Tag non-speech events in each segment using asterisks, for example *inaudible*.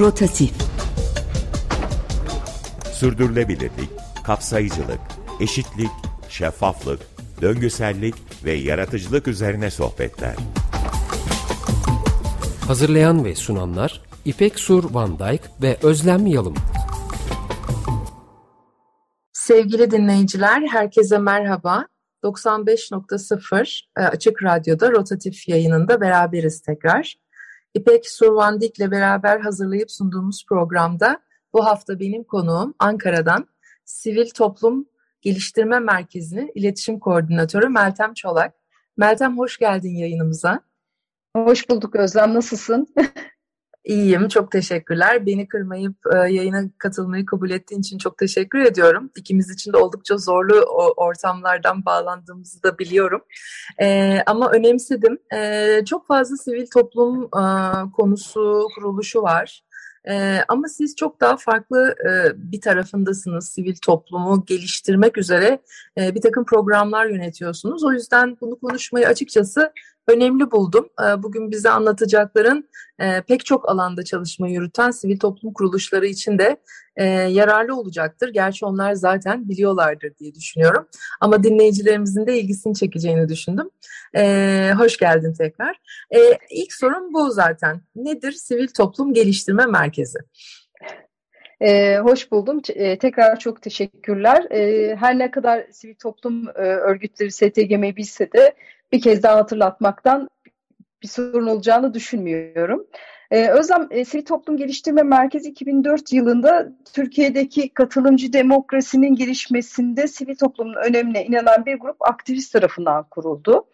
Rotatif Sürdürülebilirlik, kapsayıcılık, eşitlik, şeffaflık, döngüsellik ve yaratıcılık üzerine sohbetler. Hazırlayan ve sunanlar İpek Sur Van Dijk ve Özlem Yalım. Sevgili dinleyiciler, herkese merhaba. 95.0 e, Açık Radyo'da rotatif yayınında beraberiz tekrar. İpek Survandik ile beraber hazırlayıp sunduğumuz programda bu hafta benim konuğum Ankara'dan Sivil Toplum Geliştirme Merkezi'nin iletişim koordinatörü Meltem Çolak. Meltem hoş geldin yayınımıza. Hoş bulduk Özlem, nasılsın? *laughs* İyiyim, çok teşekkürler. Beni kırmayıp e, yayına katılmayı kabul ettiğin için çok teşekkür ediyorum. İkimiz için de oldukça zorlu ortamlardan bağlandığımızı da biliyorum. E, ama önemsedim. E, çok fazla sivil toplum e, konusu, kuruluşu var. Ee, ama siz çok daha farklı e, bir tarafındasınız. Sivil toplumu geliştirmek üzere e, bir takım programlar yönetiyorsunuz. O yüzden bunu konuşmayı açıkçası önemli buldum. Ee, bugün bize anlatacakların e, pek çok alanda çalışma yürüten sivil toplum kuruluşları için de e, yararlı olacaktır. Gerçi onlar zaten biliyorlardır diye düşünüyorum. Ama dinleyicilerimizin de ilgisini çekeceğini düşündüm. Ee, hoş geldin tekrar. İlk sorum bu zaten. Nedir Sivil Toplum Geliştirme Merkezi? Ee, hoş buldum. Ee, tekrar çok teşekkürler. Ee, her ne kadar sivil toplum e, örgütleri STGM'yi bilse de bir kez daha hatırlatmaktan bir sorun olacağını düşünmüyorum. Ee, Özlem e, Sivil Toplum Geliştirme Merkezi 2004 yılında Türkiye'deki katılımcı demokrasinin gelişmesinde sivil toplumun önemine inanan bir grup aktivist tarafından kuruldu.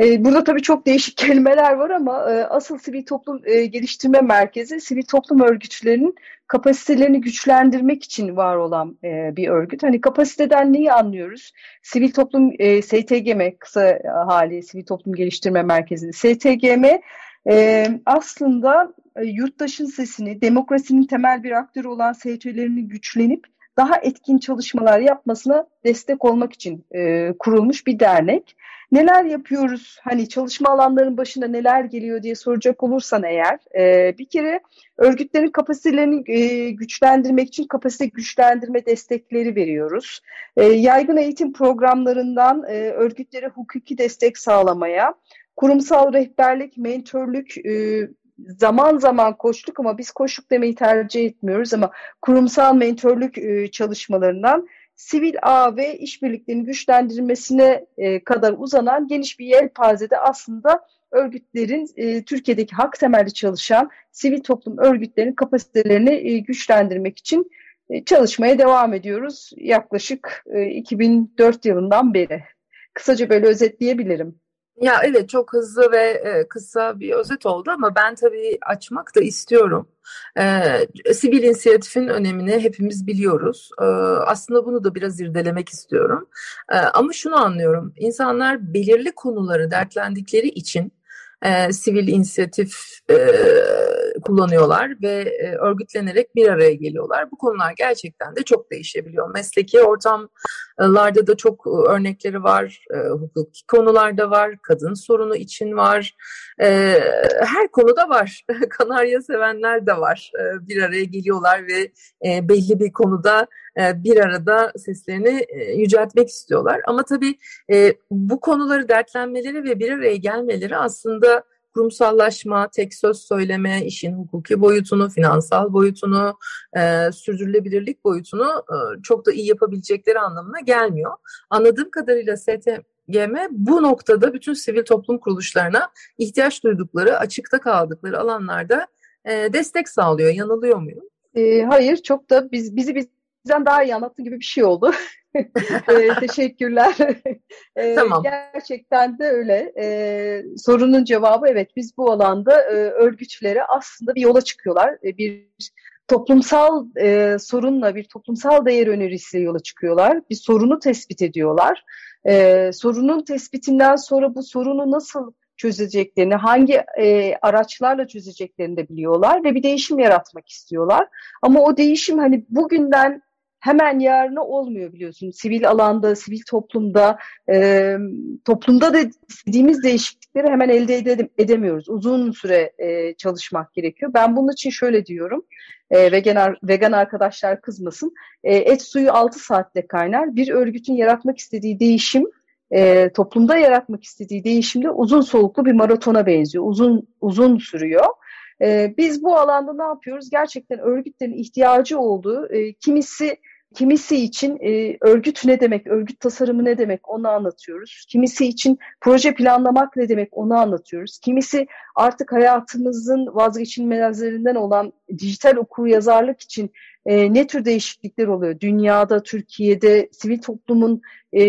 Ee, burada tabii çok değişik *laughs* kelimeler var ama e, asıl Sivil Toplum e, Geliştirme Merkezi sivil toplum örgütlerinin kapasitelerini güçlendirmek için var olan e, bir örgüt. Hani kapasiteden neyi anlıyoruz? Sivil Toplum STGM kısa hali Sivil Toplum Geliştirme Merkezi. STGM e, aslında e, yurttaşın sesini, demokrasinin temel bir aktörü olan STG'lerini güçlenip daha etkin çalışmalar yapmasına destek olmak için e, kurulmuş bir dernek. Neler yapıyoruz? Hani çalışma alanlarının başında neler geliyor diye soracak olursan eğer, e, bir kere örgütlerin kapasitelerini e, güçlendirmek için kapasite güçlendirme destekleri veriyoruz. E, yaygın eğitim programlarından e, örgütlere hukuki destek sağlamaya, kurumsal rehberlik, mentörlük, e, zaman zaman koştuk ama biz koştuk demeyi tercih etmiyoruz ama kurumsal mentörlük e, çalışmalarından sivil ağ ve işbirliklerinin güçlendirilmesine e, kadar uzanan geniş bir yelpazede aslında örgütlerin e, Türkiye'deki hak temelli çalışan sivil toplum örgütlerinin kapasitelerini e, güçlendirmek için e, çalışmaya devam ediyoruz yaklaşık e, 2004 yılından beri. Kısaca böyle özetleyebilirim. Ya evet çok hızlı ve e, kısa bir özet oldu ama ben tabii açmak da istiyorum. E, sivil inisiyatifin önemini hepimiz biliyoruz. E, aslında bunu da biraz irdelemek istiyorum. E, ama şunu anlıyorum. İnsanlar belirli konuları dertlendikleri için e, sivil inisiyatif e, kullanıyorlar ve e, örgütlenerek bir araya geliyorlar. Bu konular gerçekten de çok değişebiliyor. Mesleki ortamlarda da çok örnekleri var, hukuki konularda var, kadın sorunu için var, her konuda var. *laughs* Kanarya sevenler de var. Bir araya geliyorlar ve belli bir konuda bir arada seslerini yüceltmek istiyorlar. Ama tabii bu konuları dertlenmeleri ve bir araya gelmeleri aslında kurumsallaşma, tek söz söyleme, işin hukuki boyutunu, finansal boyutunu, e, sürdürülebilirlik boyutunu e, çok da iyi yapabilecekleri anlamına gelmiyor. Anladığım kadarıyla STGM bu noktada bütün sivil toplum kuruluşlarına ihtiyaç duydukları, açıkta kaldıkları alanlarda e, destek sağlıyor. Yanılıyor muyum? E, hayır, çok da biz bizi bizden daha iyi anlattığın gibi bir şey oldu. *laughs* e, teşekkürler. *laughs* e, tamam. Gerçekten de öyle. E, sorunun cevabı evet biz bu alanda e, aslında bir yola çıkıyorlar. E, bir toplumsal e, sorunla bir toplumsal değer önerisiyle yola çıkıyorlar. Bir sorunu tespit ediyorlar. E, sorunun tespitinden sonra bu sorunu nasıl çözeceklerini, hangi e, araçlarla çözeceklerini de biliyorlar ve bir değişim yaratmak istiyorlar. Ama o değişim hani bugünden hemen yarını olmuyor biliyorsun. Sivil alanda, sivil toplumda, e, toplumda da istediğimiz değişiklikleri hemen elde ede edemiyoruz. Uzun süre e, çalışmak gerekiyor. Ben bunun için şöyle diyorum. E, vegan, vegan arkadaşlar kızmasın. E, et suyu 6 saatte kaynar. Bir örgütün yaratmak istediği değişim e, toplumda yaratmak istediği değişimde uzun soluklu bir maratona benziyor. Uzun uzun sürüyor. Biz bu alanda ne yapıyoruz? Gerçekten örgütlerin ihtiyacı olduğu, kimisi Kimisi için e, örgüt ne demek, örgüt tasarımı ne demek onu anlatıyoruz. Kimisi için proje planlamak ne demek onu anlatıyoruz. Kimisi artık hayatımızın vazgeçilmezlerinden olan dijital okur yazarlık için e, ne tür değişiklikler oluyor? Dünyada, Türkiye'de sivil toplumun e,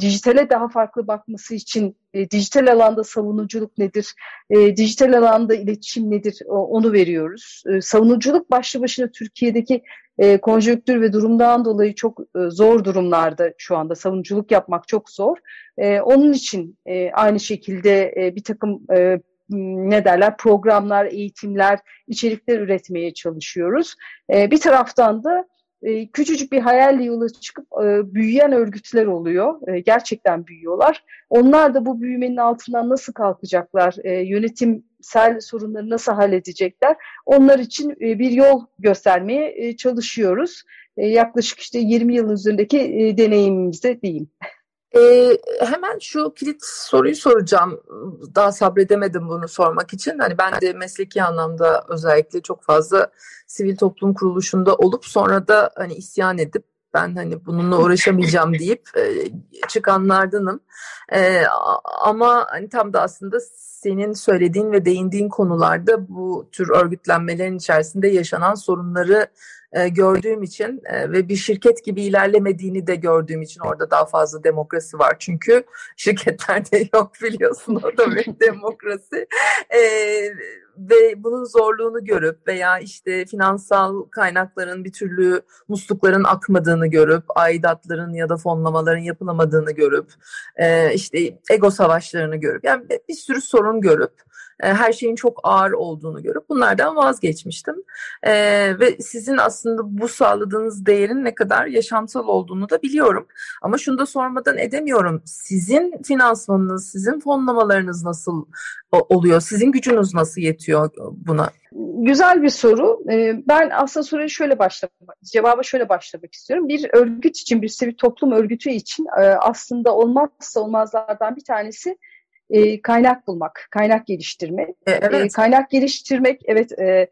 dijitale daha farklı bakması için e, dijital alanda savunuculuk nedir? E, dijital alanda iletişim nedir? O, onu veriyoruz. E, savunuculuk başlı başına Türkiye'deki e, konjonktür ve durumdan dolayı çok e, zor durumlarda şu anda savunuculuk yapmak çok zor. E, onun için e, aynı şekilde e, bir takım e, ne derler programlar, eğitimler, içerikler üretmeye çalışıyoruz. E, bir taraftan da e, küçücük bir hayalle yola çıkıp e, büyüyen örgütler oluyor. E, gerçekten büyüyorlar. Onlar da bu büyümenin altından nasıl kalkacaklar? E, yönetimsel sorunları nasıl halledecekler? Onlar için e, bir yol göstermeye e, çalışıyoruz. E, yaklaşık işte 20 yılın üzerindeki e, deneyimimizde diyeyim. Ee, hemen şu kilit soruyu soracağım. Daha sabredemedim bunu sormak için. Hani ben de mesleki anlamda özellikle çok fazla sivil toplum kuruluşunda olup sonra da hani isyan edip ben hani bununla uğraşamayacağım *laughs* deyip e, çıkanlardanım. E, ama hani tam da aslında senin söylediğin ve değindiğin konularda bu tür örgütlenmelerin içerisinde yaşanan sorunları e, gördüğüm için e, ve bir şirket gibi ilerlemediğini de gördüğüm için orada daha fazla demokrasi var. Çünkü *laughs* şirketlerde yok biliyorsun o da bir *laughs* demokrasi. E, ve bunun zorluğunu görüp veya işte finansal kaynakların bir türlü muslukların akmadığını görüp aidatların ya da fonlamaların yapılamadığını görüp e, işte ego savaşlarını görüp yani bir sürü sorun görüp e, her şeyin çok ağır olduğunu görüp bunlardan vazgeçmiştim. E, ve sizin aslında bu sağladığınız değerin ne kadar yaşamsal olduğunu da biliyorum. Ama şunu da sormadan edemiyorum. Sizin finansmanınız, sizin fonlamalarınız nasıl oluyor? Sizin gücünüz nasıl yetiyor buna? Güzel bir soru. E, ben aslında soruyu şöyle başlamak, cevaba şöyle başlamak istiyorum. Bir örgüt için, bir sivil toplum örgütü için aslında olmazsa olmazlardan bir tanesi e, kaynak bulmak, kaynak geliştirmek. E, evet. E, kaynak geliştirmek, evet e,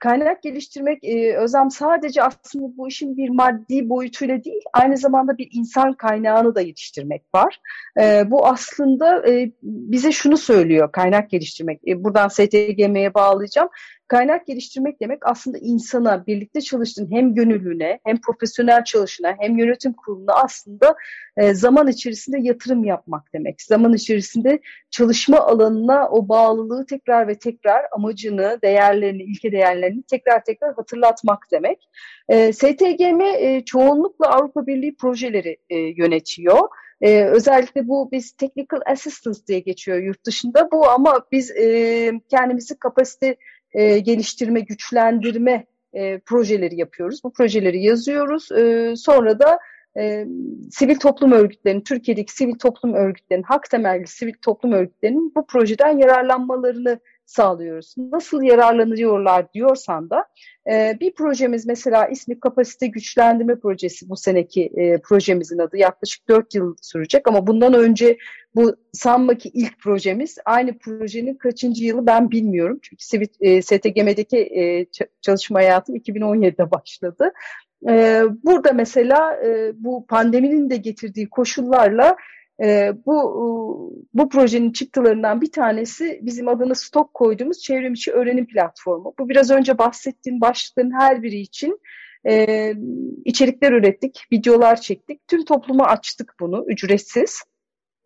kaynak geliştirmek e, Özlem sadece aslında bu işin bir maddi boyutuyla değil, aynı zamanda bir insan kaynağını da yetiştirmek var. E, bu aslında e, bize şunu söylüyor kaynak geliştirmek. E, buradan STGM'ye bağlayacağım. Kaynak geliştirmek demek aslında insana, birlikte çalıştığın hem gönüllüne, hem profesyonel çalışına, hem yönetim kuruluna aslında e, zaman içerisinde yatırım yapmak demek. Zaman içerisinde çalışma alanına o bağlılığı tekrar ve tekrar amacını, değerlerini, ilke değerlerini tekrar tekrar hatırlatmak demek. E, STGM e, çoğunlukla Avrupa Birliği projeleri yönetiyor. Ee, özellikle bu biz technical assistance diye geçiyor yurt dışında bu ama biz e, kendimizi kapasite e, geliştirme, güçlendirme e, projeleri yapıyoruz. Bu projeleri yazıyoruz. E, sonra da e, sivil toplum örgütlerinin, Türkiye'deki sivil toplum örgütlerinin, hak temelli sivil toplum örgütlerinin bu projeden yararlanmalarını sağlıyoruz. Nasıl yararlanıyorlar diyorsan da e, bir projemiz mesela ismi kapasite güçlendirme projesi bu seneki e, projemizin adı yaklaşık 4 yıl sürecek ama bundan önce bu sanma ilk projemiz aynı projenin kaçıncı yılı ben bilmiyorum. Çünkü e, STGM'deki e, çalışma hayatım 2017'de başladı. E, burada mesela e, bu pandeminin de getirdiği koşullarla e, bu bu projenin çıktılarından bir tanesi bizim adına stok koyduğumuz çevrimiçi öğrenim platformu. Bu biraz önce bahsettiğim başlıkların her biri için e, içerikler ürettik, videolar çektik. Tüm topluma açtık bunu ücretsiz.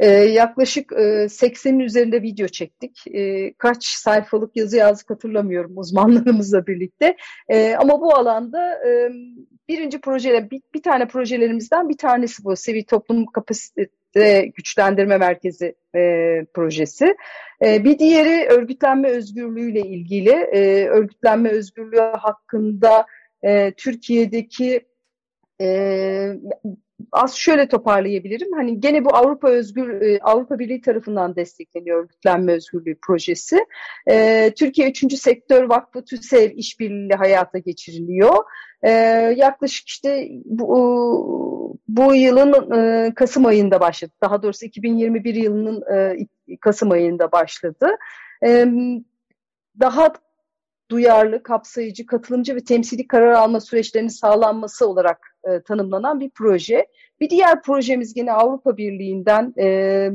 E, yaklaşık e, 80'in üzerinde video çektik. E, kaç sayfalık yazı yazdık hatırlamıyorum uzmanlarımızla birlikte. E, ama bu alanda e, birinci projeler, bir, bir tane projelerimizden bir tanesi bu. Sivil toplum kapasite güçlendirme merkezi e, projesi. E, bir diğeri örgütlenme özgürlüğüyle ilgili. E, örgütlenme özgürlüğü hakkında e, Türkiye'deki e, az şöyle toparlayabilirim. Hani gene bu Avrupa Özgür e, Avrupa Birliği tarafından destekleniyor örgütlenme özgürlüğü projesi. E, Türkiye 3. Sektör Vakfı TÜSEV işbirliği hayata geçiriliyor. E, yaklaşık işte bu, bu yılın e, Kasım ayında başladı. Daha doğrusu 2021 yılının e, Kasım ayında başladı. E, daha duyarlı, kapsayıcı, katılımcı ve temsili karar alma süreçlerinin sağlanması olarak e, tanımlanan bir proje. Bir diğer projemiz yine Avrupa Birliği'nden e,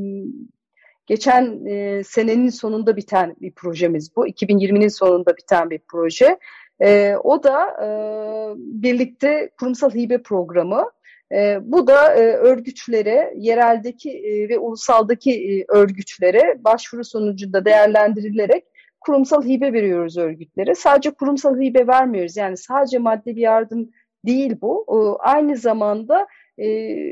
geçen e, senenin sonunda biten bir projemiz bu. 2020'nin sonunda biten bir proje. E, o da e, birlikte kurumsal hibe programı. E, bu da e, örgütlere, yereldeki e, ve ulusaldaki e, örgütlere başvuru sonucunda değerlendirilerek kurumsal hibe veriyoruz örgütlere. Sadece kurumsal hibe vermiyoruz. Yani sadece maddi bir yardım değil bu. Aynı zamanda e,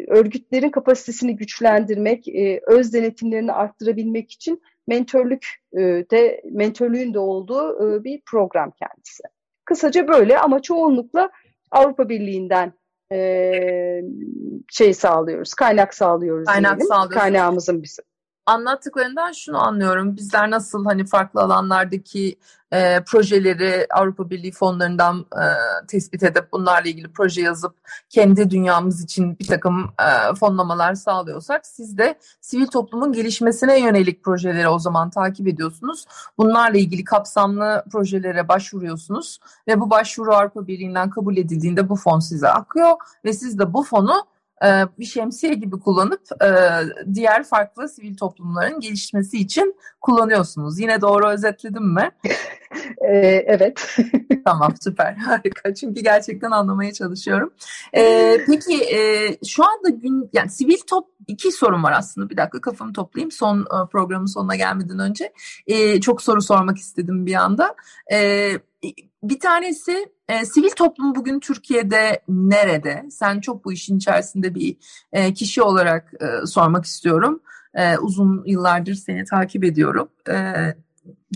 örgütlerin kapasitesini güçlendirmek, e, öz denetimlerini arttırabilmek için mentörlük e, de mentörlüğün de olduğu e, bir program kendisi. Kısaca böyle ama çoğunlukla Avrupa Birliği'nden e, şey sağlıyoruz, kaynak sağlıyoruz. Kaynak sağlıyoruz. Kaynağımızın bir anlattıklarından şunu anlıyorum. Bizler nasıl hani farklı alanlardaki e, projeleri Avrupa Birliği fonlarından e, tespit edip bunlarla ilgili proje yazıp kendi dünyamız için bir takım e, fonlamalar sağlıyorsak siz de sivil toplumun gelişmesine yönelik projeleri o zaman takip ediyorsunuz. Bunlarla ilgili kapsamlı projelere başvuruyorsunuz ve bu başvuru Avrupa Birliği'nden kabul edildiğinde bu fon size akıyor ve siz de bu fonu bir şemsiye gibi kullanıp e, diğer farklı sivil toplumların gelişmesi için kullanıyorsunuz. Yine doğru özetledim mi? *laughs* E, evet. *laughs* tamam süper harika çünkü gerçekten anlamaya çalışıyorum. Peki e, şu anda gün yani sivil top iki sorun var aslında bir dakika kafamı toplayayım son e, programın sonuna gelmeden önce e, çok soru sormak istedim bir anda. E, bir tanesi e, sivil toplum bugün Türkiye'de nerede? Sen çok bu işin içerisinde bir e, kişi olarak e, sormak istiyorum. E, uzun yıllardır seni takip ediyorum. E,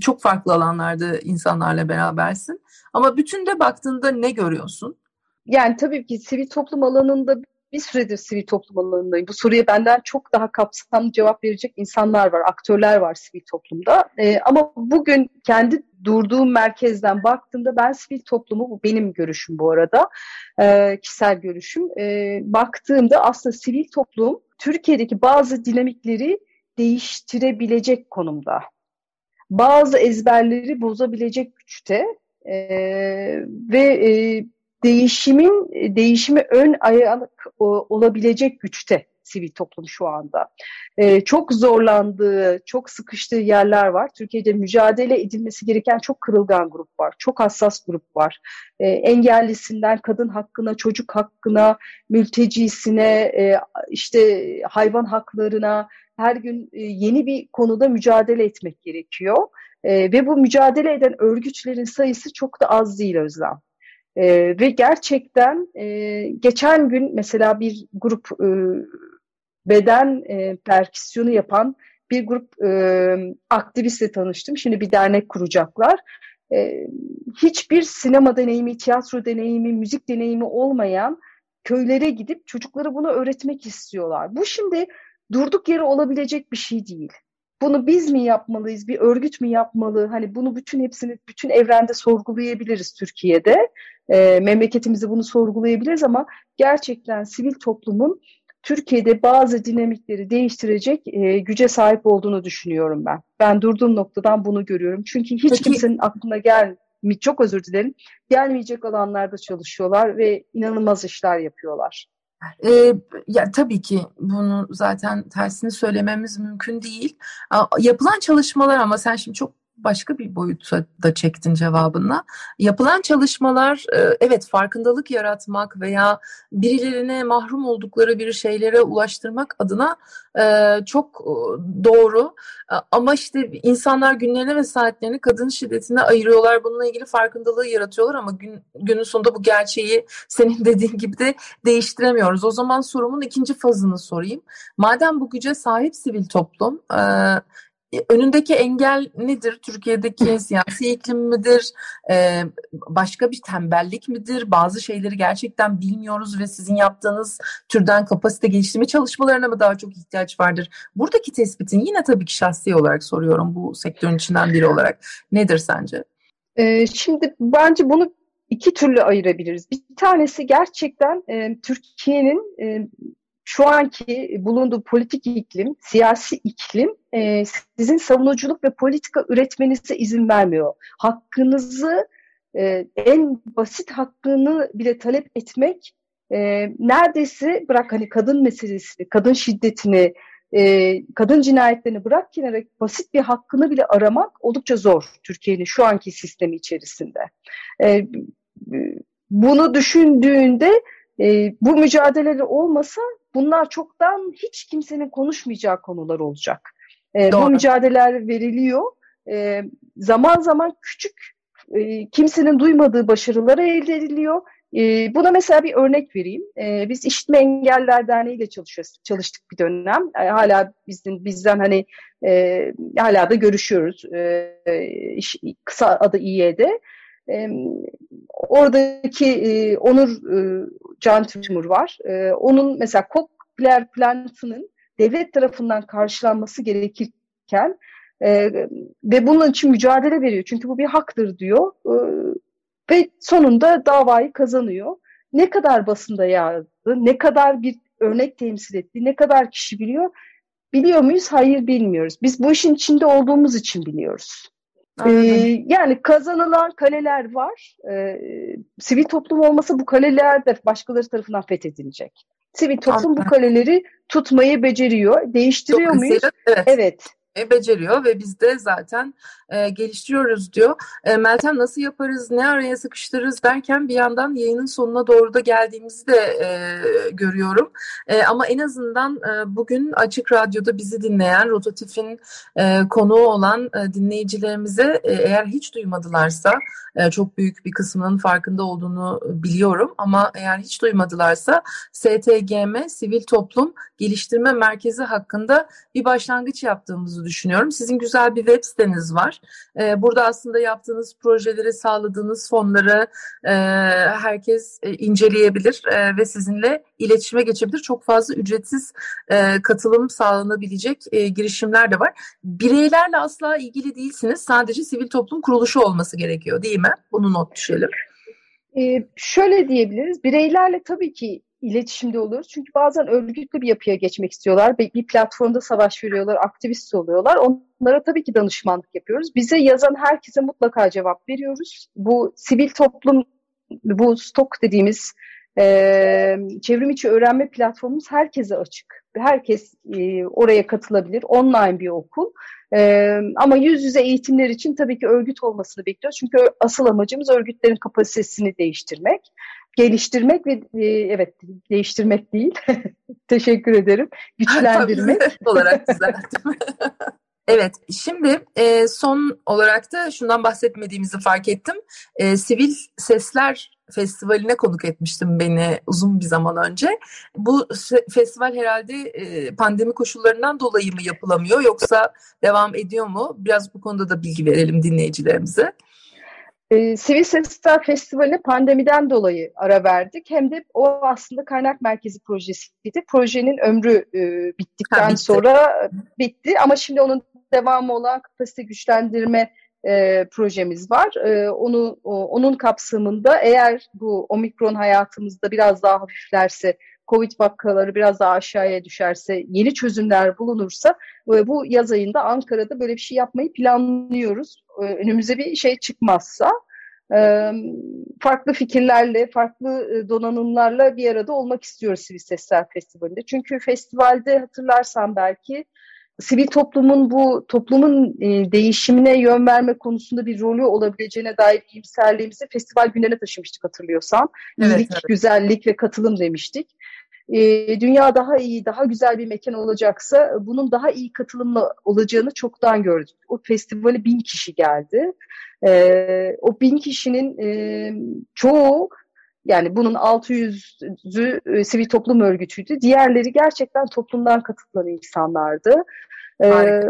çok farklı alanlarda insanlarla berabersin. Ama bütün de baktığında ne görüyorsun? Yani tabii ki sivil toplum alanında bir süredir sivil toplum alanındayım. Bu soruya benden çok daha kapsamlı cevap verecek insanlar var, aktörler var sivil toplumda. Ee, ama bugün kendi durduğum merkezden baktığımda ben sivil toplumu, bu benim görüşüm bu arada, e, kişisel görüşüm. E, baktığımda aslında sivil toplum Türkiye'deki bazı dinamikleri değiştirebilecek konumda. Bazı ezberleri bozabilecek güçte e, ve e, değişimin değişimi ön ayak olabilecek güçte sivil toplum şu anda. Ee, çok zorlandığı, çok sıkıştığı yerler var. Türkiye'de mücadele edilmesi gereken çok kırılgan grup var. Çok hassas grup var. Ee, engellisinden kadın hakkına, çocuk hakkına, mültecisine, e, işte hayvan haklarına her gün e, yeni bir konuda mücadele etmek gerekiyor. E, ve bu mücadele eden örgütlerin sayısı çok da az değil Özlem. E, ve gerçekten e, geçen gün mesela bir grup e, beden e, perküsyonu yapan bir grup e, aktivistle tanıştım. Şimdi bir dernek kuracaklar. E, hiçbir sinema deneyimi, tiyatro deneyimi, müzik deneyimi olmayan köylere gidip çocuklara bunu öğretmek istiyorlar. Bu şimdi durduk yere olabilecek bir şey değil. Bunu biz mi yapmalıyız, bir örgüt mü yapmalı? Hani bunu bütün hepsini bütün evrende sorgulayabiliriz Türkiye'de. E, memleketimizi bunu sorgulayabiliriz ama gerçekten sivil toplumun Türkiye'de bazı dinamikleri değiştirecek e, güce sahip olduğunu düşünüyorum ben. Ben durduğum noktadan bunu görüyorum. Çünkü hiç Peki. kimsenin aklına gel çok özür dilerim gelmeyecek alanlarda çalışıyorlar ve inanılmaz işler yapıyorlar. E, ya tabii ki bunu zaten tersini söylememiz mümkün değil. Yapılan çalışmalar ama sen şimdi çok başka bir boyuta da çektin cevabınla. Yapılan çalışmalar e, evet farkındalık yaratmak veya birilerine mahrum oldukları bir şeylere ulaştırmak adına e, çok e, doğru. Ama işte insanlar günlerini ve saatlerini kadın şiddetine ayırıyorlar. Bununla ilgili farkındalığı yaratıyorlar ama gün, günün sonunda bu gerçeği senin *laughs* dediğin gibi de değiştiremiyoruz. O zaman sorumun ikinci fazını sorayım. Madem bu güce sahip sivil toplum önündeki engel nedir? Türkiye'deki siyasi iklim midir? Ee, başka bir tembellik midir? Bazı şeyleri gerçekten bilmiyoruz ve sizin yaptığınız türden kapasite geliştirme çalışmalarına mı daha çok ihtiyaç vardır? Buradaki tespitin yine tabii ki şahsi olarak soruyorum bu sektörün içinden biri olarak. Nedir sence? Ee, şimdi bence bunu iki türlü ayırabiliriz. Bir tanesi gerçekten e, Türkiye'nin e, şu anki bulunduğu politik iklim, siyasi iklim e, sizin savunuculuk ve politika üretmenize izin vermiyor. Hakkınızı e, en basit hakkını bile talep etmek e, neredeyse bırak hani kadın meselesini, kadın şiddetini, e, kadın cinayetlerini bırak kenara basit bir hakkını bile aramak oldukça zor Türkiye'nin şu anki sistemi içerisinde. E, bunu düşündüğünde e, bu mücadeleler olmasa bunlar çoktan hiç kimsenin konuşmayacağı konular olacak. E, bu mücadeleler veriliyor. E, zaman zaman küçük e, kimsenin duymadığı başarılar elde ediliyor. E, buna mesela bir örnek vereyim. E, biz İşitme Engeller Derneği ile çalışıyoruz, çalıştık bir dönem. E, hala bizim bizden hani e, hala da görüşüyoruz. E, iş, kısa adı İY'de. E, oradaki e, Onur e, Can Tümur var. E, onun mesela Kokler plantının devlet tarafından karşılanması gerekirken e, ve bunun için mücadele veriyor. Çünkü bu bir haktır diyor. E, ve sonunda davayı kazanıyor. Ne kadar basında yazdı, ne kadar bir örnek temsil etti, ne kadar kişi biliyor. Biliyor muyuz? Hayır bilmiyoruz. Biz bu işin içinde olduğumuz için biliyoruz. Ee, yani kazanılan kaleler var. Ee, sivil toplum olmasa bu kaleler de başkaları tarafından fethedilecek. Sivil toplum Anladım. bu kaleleri tutmayı beceriyor. Değiştiriyor Çok muyuz? Evet. evet beceriyor ve biz de zaten e, geliştiriyoruz diyor. E, Meltem nasıl yaparız, ne araya sıkıştırırız derken bir yandan yayının sonuna doğru da geldiğimizi de e, görüyorum. E, ama en azından e, bugün Açık Radyo'da bizi dinleyen, Rotatif'in e, konuğu olan e, dinleyicilerimize e, eğer hiç duymadılarsa e, çok büyük bir kısmının farkında olduğunu biliyorum ama eğer hiç duymadılarsa STGM Sivil Toplum Geliştirme Merkezi hakkında bir başlangıç yaptığımızı düşünüyorum. Sizin güzel bir web siteniz var. E, burada aslında yaptığınız projeleri, sağladığınız fonları e, herkes inceleyebilir ve sizinle iletişime geçebilir. Çok fazla ücretsiz katılım sağlanabilecek girişimler de var. Bireylerle asla ilgili değilsiniz. Sadece sivil toplum kuruluşu olması gerekiyor değil mi? Bunu not düşelim. Ee, şöyle diyebiliriz. Bireylerle tabii ki iletişimde oluruz. Çünkü bazen örgütlü bir yapıya geçmek istiyorlar. Bir platformda savaş veriyorlar, aktivist oluyorlar. Onlara tabii ki danışmanlık yapıyoruz. Bize yazan herkese mutlaka cevap veriyoruz. Bu sivil toplum, bu stok dediğimiz e, çevrim içi öğrenme platformumuz herkese açık. Herkes e, oraya katılabilir. Online bir okul. E, ama yüz yüze eğitimler için tabii ki örgüt olmasını bekliyoruz. Çünkü asıl amacımız örgütlerin kapasitesini değiştirmek, geliştirmek ve e, evet değiştirmek değil. *laughs* Teşekkür ederim. Güçlendirmek. olarak düzelttim. *laughs* Evet, şimdi e, son olarak da şundan bahsetmediğimizi fark ettim. E, Sivil Sesler Festivali'ne konuk etmiştim beni uzun bir zaman önce. Bu festival herhalde e, pandemi koşullarından dolayı mı yapılamıyor yoksa devam ediyor mu? Biraz bu konuda da bilgi verelim dinleyicilerimize. E, Sivil Sesler Festivali pandemiden dolayı ara verdik. Hem de o aslında kaynak merkezi projesiydi. Projenin ömrü e, bittikten ha, bitti. sonra bitti. Ama şimdi onun devamı olan kapasite güçlendirme e, projemiz var. E, onu o, onun kapsamında eğer bu omikron hayatımızda biraz daha hafiflerse, Covid vakaları biraz daha aşağıya düşerse, yeni çözümler bulunursa e, bu yaz ayında Ankara'da böyle bir şey yapmayı planlıyoruz. E, önümüze bir şey çıkmazsa e, farklı fikirlerle, farklı e, donanımlarla bir arada olmak istiyoruz Sivil Sesler Festivali'nde. Çünkü festivalde hatırlarsan belki sivil toplumun bu toplumun e, değişimine yön verme konusunda bir rolü olabileceğine dair iyimserliğimizi festival günlerine taşımıştık hatırlıyorsan. Evet, İyilik, evet. güzellik ve katılım demiştik. E, dünya daha iyi, daha güzel bir mekan olacaksa bunun daha iyi katılımla olacağını çoktan gördük. O festivale bin kişi geldi. E, o bin kişinin e, çoğu yani bunun 600'ü e, sivil toplum örgütüydü. Diğerleri gerçekten toplumdan katılan insanlardı. Ee,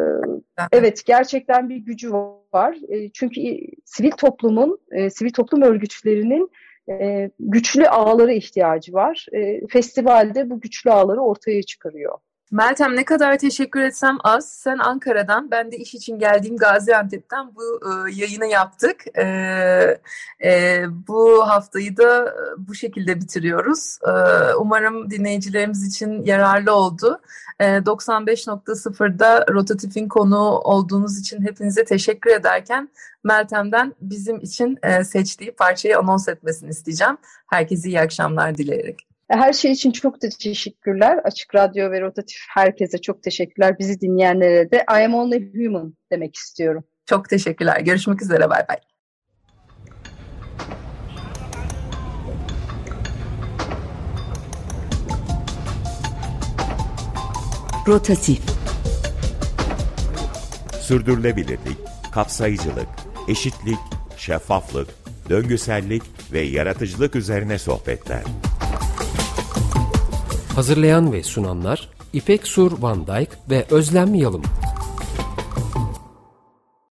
evet gerçekten bir gücü var. E, çünkü sivil toplumun, e, sivil toplum örgütlerinin e, güçlü ağlara ihtiyacı var. E, festivalde bu güçlü ağları ortaya çıkarıyor. Meltem ne kadar teşekkür etsem az. Sen Ankara'dan, ben de iş için geldiğim Gaziantep'ten bu e, yayını yaptık. E, e, bu haftayı da bu şekilde bitiriyoruz. E, umarım dinleyicilerimiz için yararlı oldu. E, 95.0'da Rotatif'in konuğu olduğunuz için hepinize teşekkür ederken Meltem'den bizim için e, seçtiği parçayı anons etmesini isteyeceğim. Herkese iyi akşamlar dileyerek. Her şey için çok teşekkürler. Açık Radyo ve Rotatif herkese çok teşekkürler. Bizi dinleyenlere de I am only human demek istiyorum. Çok teşekkürler. Görüşmek üzere. Bay bay. Rotatif Sürdürülebilirlik, kapsayıcılık, eşitlik, şeffaflık, döngüsellik ve yaratıcılık üzerine sohbetler. Hazırlayan ve sunanlar İpek Sur Van Dijk ve Özlem Yalım.